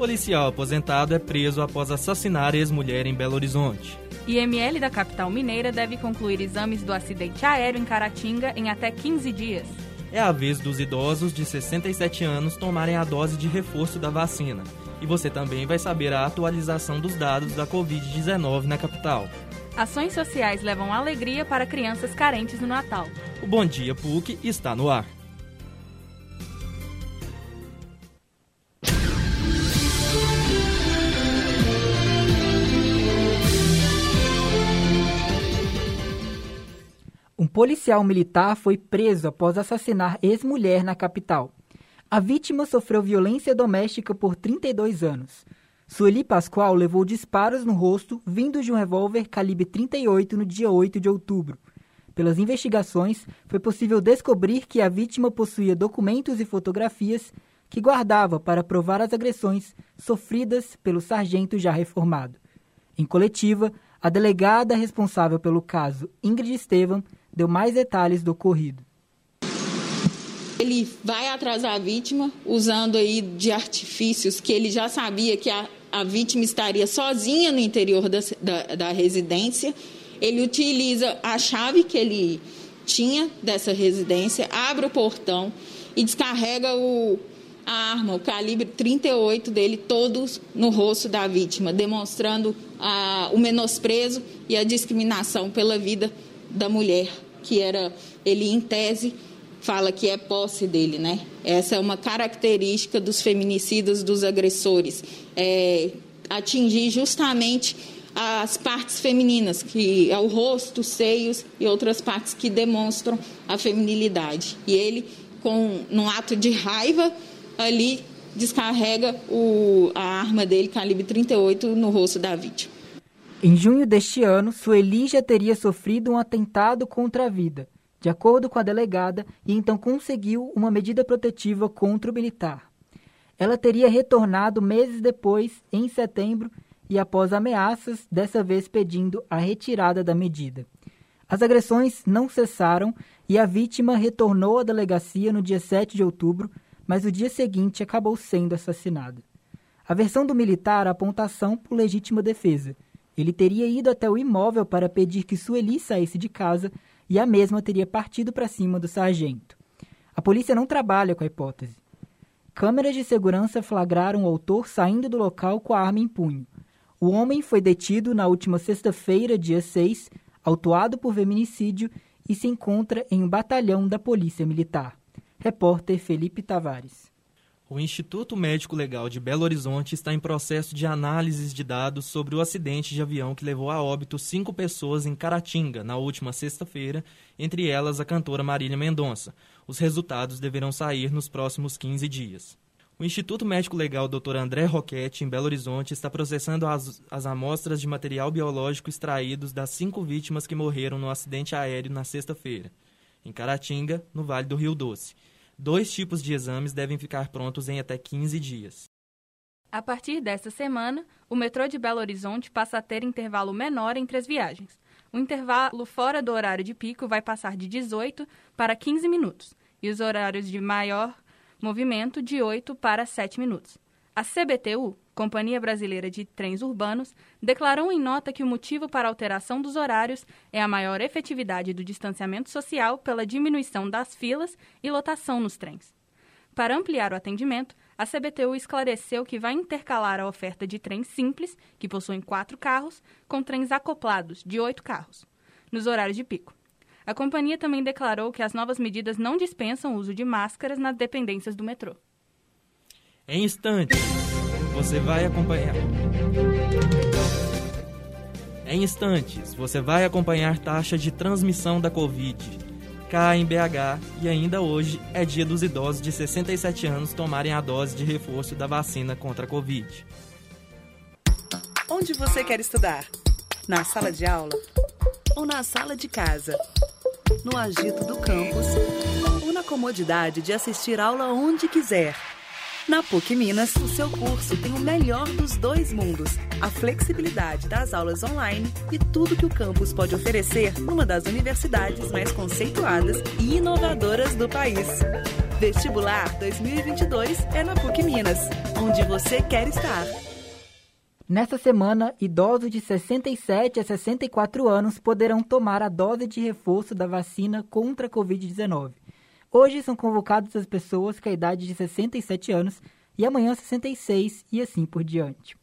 Policial aposentado é preso após assassinar ex-mulher em Belo Horizonte. IML da capital mineira deve concluir exames do acidente aéreo em Caratinga em até 15 dias. É a vez dos idosos de 67 anos tomarem a dose de reforço da vacina. E você também vai saber a atualização dos dados da Covid-19 na capital. Ações sociais levam alegria para crianças carentes no Natal. O Bom Dia PUC está no ar. Um policial militar foi preso após assassinar ex-mulher na capital. A vítima sofreu violência doméstica por 32 anos. Sueli Pascoal levou disparos no rosto vindos de um revólver calibre 38 no dia 8 de outubro. Pelas investigações, foi possível descobrir que a vítima possuía documentos e fotografias que guardava para provar as agressões sofridas pelo sargento já reformado. Em coletiva, a delegada responsável pelo caso, Ingrid Estevam, deu mais detalhes do ocorrido. Ele vai atrás da vítima usando aí de artifícios que ele já sabia que a, a vítima estaria sozinha no interior da, da, da residência. Ele utiliza a chave que ele tinha dessa residência, abre o portão e descarrega o, a arma, o calibre 38 dele, todos no rosto da vítima, demonstrando a, o menosprezo e a discriminação pela vida da mulher, que era ele em tese fala que é posse dele, né? Essa é uma característica dos feminicidas, dos agressores, é atingir justamente as partes femininas, que é o rosto, os seios e outras partes que demonstram a feminilidade. E ele, com num ato de raiva, ali descarrega o, a arma dele, calibre 38, no rosto da vítima. Em junho deste ano, Sueli já teria sofrido um atentado contra a vida, de acordo com a delegada, e então conseguiu uma medida protetiva contra o militar. Ela teria retornado meses depois, em setembro, e após ameaças, dessa vez pedindo a retirada da medida. As agressões não cessaram e a vítima retornou à delegacia no dia 7 de outubro, mas o dia seguinte acabou sendo assassinada. A versão do militar aponta ação por legítima defesa ele teria ido até o imóvel para pedir que Sueli saísse de casa e a mesma teria partido para cima do sargento. A polícia não trabalha com a hipótese. Câmeras de segurança flagraram o autor saindo do local com a arma em punho. O homem foi detido na última sexta-feira, dia 6, autuado por feminicídio e se encontra em um batalhão da Polícia Militar. Repórter Felipe Tavares. O Instituto Médico Legal de Belo Horizonte está em processo de análises de dados sobre o acidente de avião que levou a óbito cinco pessoas em Caratinga na última sexta-feira, entre elas a cantora Marília Mendonça. Os resultados deverão sair nos próximos 15 dias. O Instituto Médico Legal Dr. André Roquette, em Belo Horizonte, está processando as, as amostras de material biológico extraídos das cinco vítimas que morreram no acidente aéreo na sexta-feira, em Caratinga, no Vale do Rio Doce. Dois tipos de exames devem ficar prontos em até 15 dias. A partir desta semana, o metrô de Belo Horizonte passa a ter intervalo menor entre as viagens. O intervalo fora do horário de pico vai passar de 18 para 15 minutos e os horários de maior movimento de 8 para 7 minutos. A CBTU, Companhia Brasileira de Trens Urbanos, declarou em nota que o motivo para a alteração dos horários é a maior efetividade do distanciamento social pela diminuição das filas e lotação nos trens. Para ampliar o atendimento, a CBTU esclareceu que vai intercalar a oferta de trens simples, que possuem quatro carros, com trens acoplados, de oito carros, nos horários de pico. A companhia também declarou que as novas medidas não dispensam o uso de máscaras nas dependências do metrô. Em instantes, você vai acompanhar. Em instantes, você vai acompanhar taxa de transmissão da Covid. Cá em BH e ainda hoje é dia dos idosos de 67 anos tomarem a dose de reforço da vacina contra a Covid. Onde você quer estudar? Na sala de aula ou na sala de casa? No agito do campus ou na comodidade de assistir aula onde quiser? Na PUC Minas, o seu curso tem o melhor dos dois mundos: a flexibilidade das aulas online e tudo que o campus pode oferecer numa das universidades mais conceituadas e inovadoras do país. Vestibular 2022 é na PUC Minas, onde você quer estar. Nesta semana, idosos de 67 a 64 anos poderão tomar a dose de reforço da vacina contra a Covid-19. Hoje são convocadas as pessoas com a idade de 67 anos e amanhã 66 e assim por diante.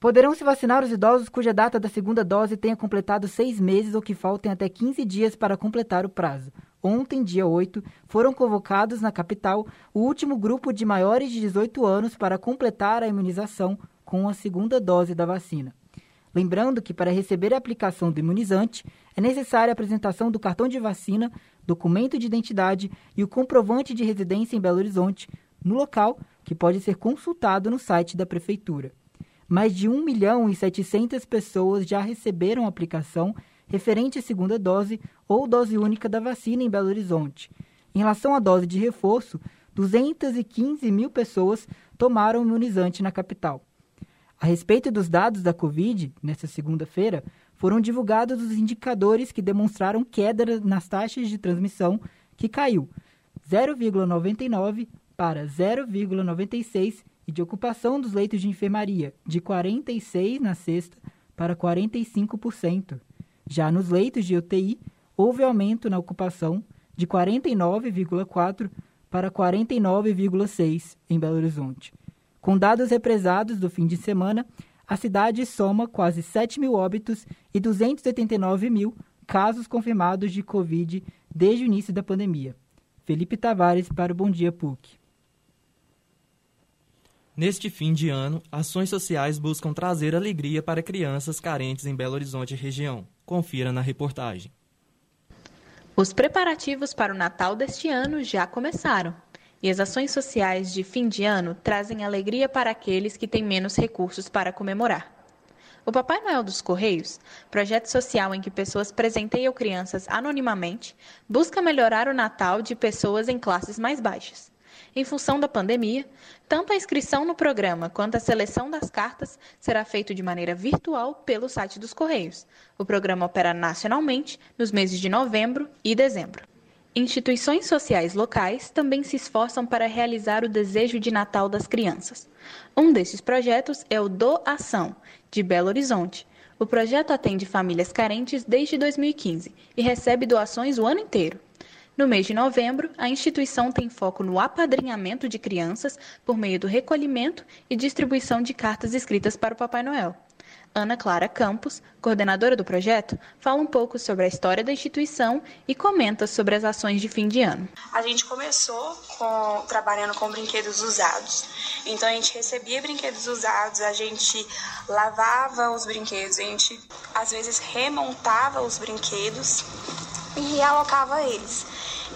Poderão se vacinar os idosos cuja data da segunda dose tenha completado seis meses ou que faltem até 15 dias para completar o prazo. Ontem, dia 8, foram convocados na capital o último grupo de maiores de 18 anos para completar a imunização com a segunda dose da vacina. Lembrando que para receber a aplicação do imunizante é necessária a apresentação do cartão de vacina, documento de identidade e o comprovante de residência em Belo Horizonte, no local que pode ser consultado no site da Prefeitura. Mais de 1 milhão e 700 pessoas já receberam a aplicação referente à segunda dose ou dose única da vacina em Belo Horizonte. Em relação à dose de reforço, 215 mil pessoas tomaram imunizante na capital. A respeito dos dados da Covid, nesta segunda-feira, foram divulgados os indicadores que demonstraram queda nas taxas de transmissão, que caiu 0,99 para 0,96 e de ocupação dos leitos de enfermaria, de 46 na sexta para 45%. Já nos leitos de UTI, houve aumento na ocupação de 49,4% para 49,6% em Belo Horizonte. Com dados represados do fim de semana, a cidade soma quase 7 mil óbitos e 289 mil casos confirmados de Covid desde o início da pandemia. Felipe Tavares para o Bom Dia PUC. Neste fim de ano, ações sociais buscam trazer alegria para crianças carentes em Belo Horizonte e região. Confira na reportagem. Os preparativos para o Natal deste ano já começaram. E as ações sociais de fim de ano trazem alegria para aqueles que têm menos recursos para comemorar. O Papai Noel dos Correios, projeto social em que pessoas presenteiam crianças anonimamente, busca melhorar o Natal de pessoas em classes mais baixas. Em função da pandemia, tanto a inscrição no programa quanto a seleção das cartas será feito de maneira virtual pelo site dos Correios. O programa opera nacionalmente nos meses de novembro e dezembro. Instituições sociais locais também se esforçam para realizar o desejo de Natal das crianças. Um desses projetos é o Doação, de Belo Horizonte. O projeto atende famílias carentes desde 2015 e recebe doações o ano inteiro. No mês de novembro, a instituição tem foco no apadrinhamento de crianças por meio do recolhimento e distribuição de cartas escritas para o Papai Noel. Ana Clara Campos, coordenadora do projeto, fala um pouco sobre a história da instituição e comenta sobre as ações de fim de ano. A gente começou com, trabalhando com brinquedos usados. Então a gente recebia brinquedos usados, a gente lavava os brinquedos, a gente às vezes remontava os brinquedos e realocava eles.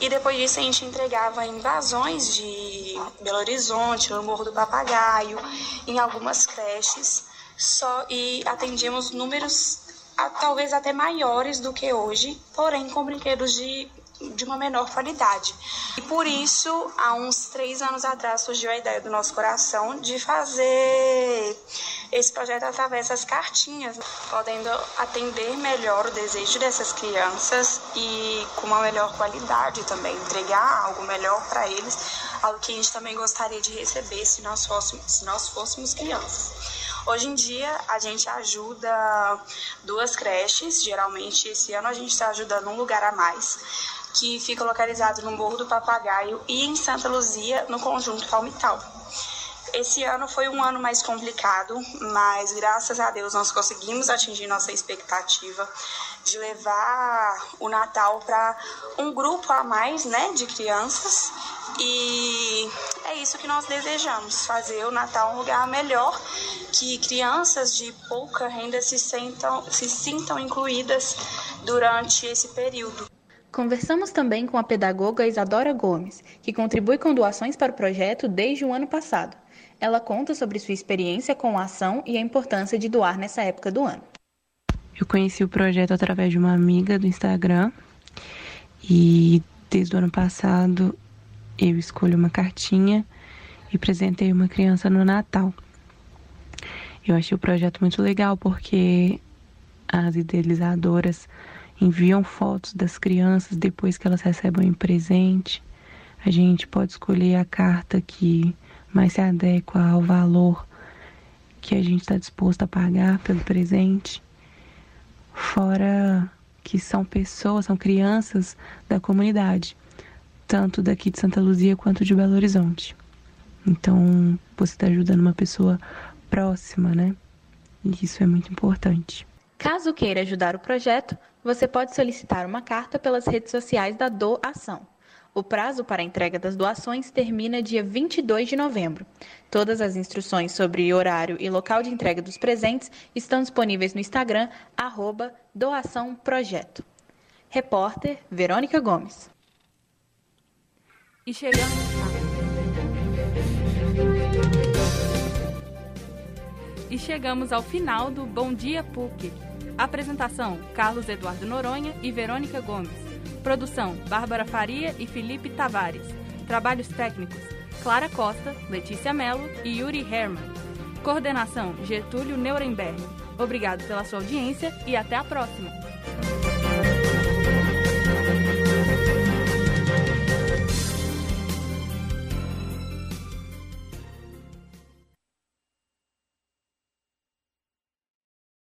E depois disso a gente entregava invasões de Belo Horizonte, no Morro do Papagaio, em algumas creches, só e atendíamos números talvez até maiores do que hoje, porém com brinquedos de de uma menor qualidade. E por isso, há uns três anos atrás, surgiu a ideia do nosso coração de fazer esse projeto através das cartinhas, podendo atender melhor o desejo dessas crianças e com uma melhor qualidade também, entregar algo melhor para eles, algo que a gente também gostaria de receber se nós fôssemos, se nós fôssemos crianças. Hoje em dia a gente ajuda duas creches, geralmente esse ano a gente está ajudando um lugar a mais, que fica localizado no Morro do Papagaio e em Santa Luzia, no Conjunto Palmital. Esse ano foi um ano mais complicado, mas graças a Deus nós conseguimos atingir nossa expectativa de levar o Natal para um grupo a mais, né, de crianças. E é isso que nós desejamos, fazer o Natal um lugar melhor, que crianças de pouca renda se, sentam, se sintam incluídas durante esse período. Conversamos também com a pedagoga Isadora Gomes, que contribui com doações para o projeto desde o ano passado. Ela conta sobre sua experiência com a ação e a importância de doar nessa época do ano. Eu conheci o projeto através de uma amiga do Instagram e desde o ano passado eu escolho uma cartinha e presentei uma criança no Natal. Eu achei o projeto muito legal porque as idealizadoras enviam fotos das crianças depois que elas recebem o presente. A gente pode escolher a carta que mais se adequa ao valor que a gente está disposto a pagar pelo presente. Fora que são pessoas, são crianças da comunidade, tanto daqui de Santa Luzia quanto de Belo Horizonte. Então, você está ajudando uma pessoa próxima, né? E isso é muito importante. Caso queira ajudar o projeto, você pode solicitar uma carta pelas redes sociais da Doação. O prazo para a entrega das doações termina dia 22 de novembro. Todas as instruções sobre horário e local de entrega dos presentes estão disponíveis no Instagram, arroba Doação Projeto. Repórter Verônica Gomes. E chegamos. E chegamos ao final do Bom Dia PUC. Apresentação: Carlos Eduardo Noronha e Verônica Gomes. Produção: Bárbara Faria e Felipe Tavares. Trabalhos técnicos: Clara Costa, Letícia Mello e Yuri Herman. Coordenação: Getúlio Nuremberg. Obrigado pela sua audiência e até a próxima.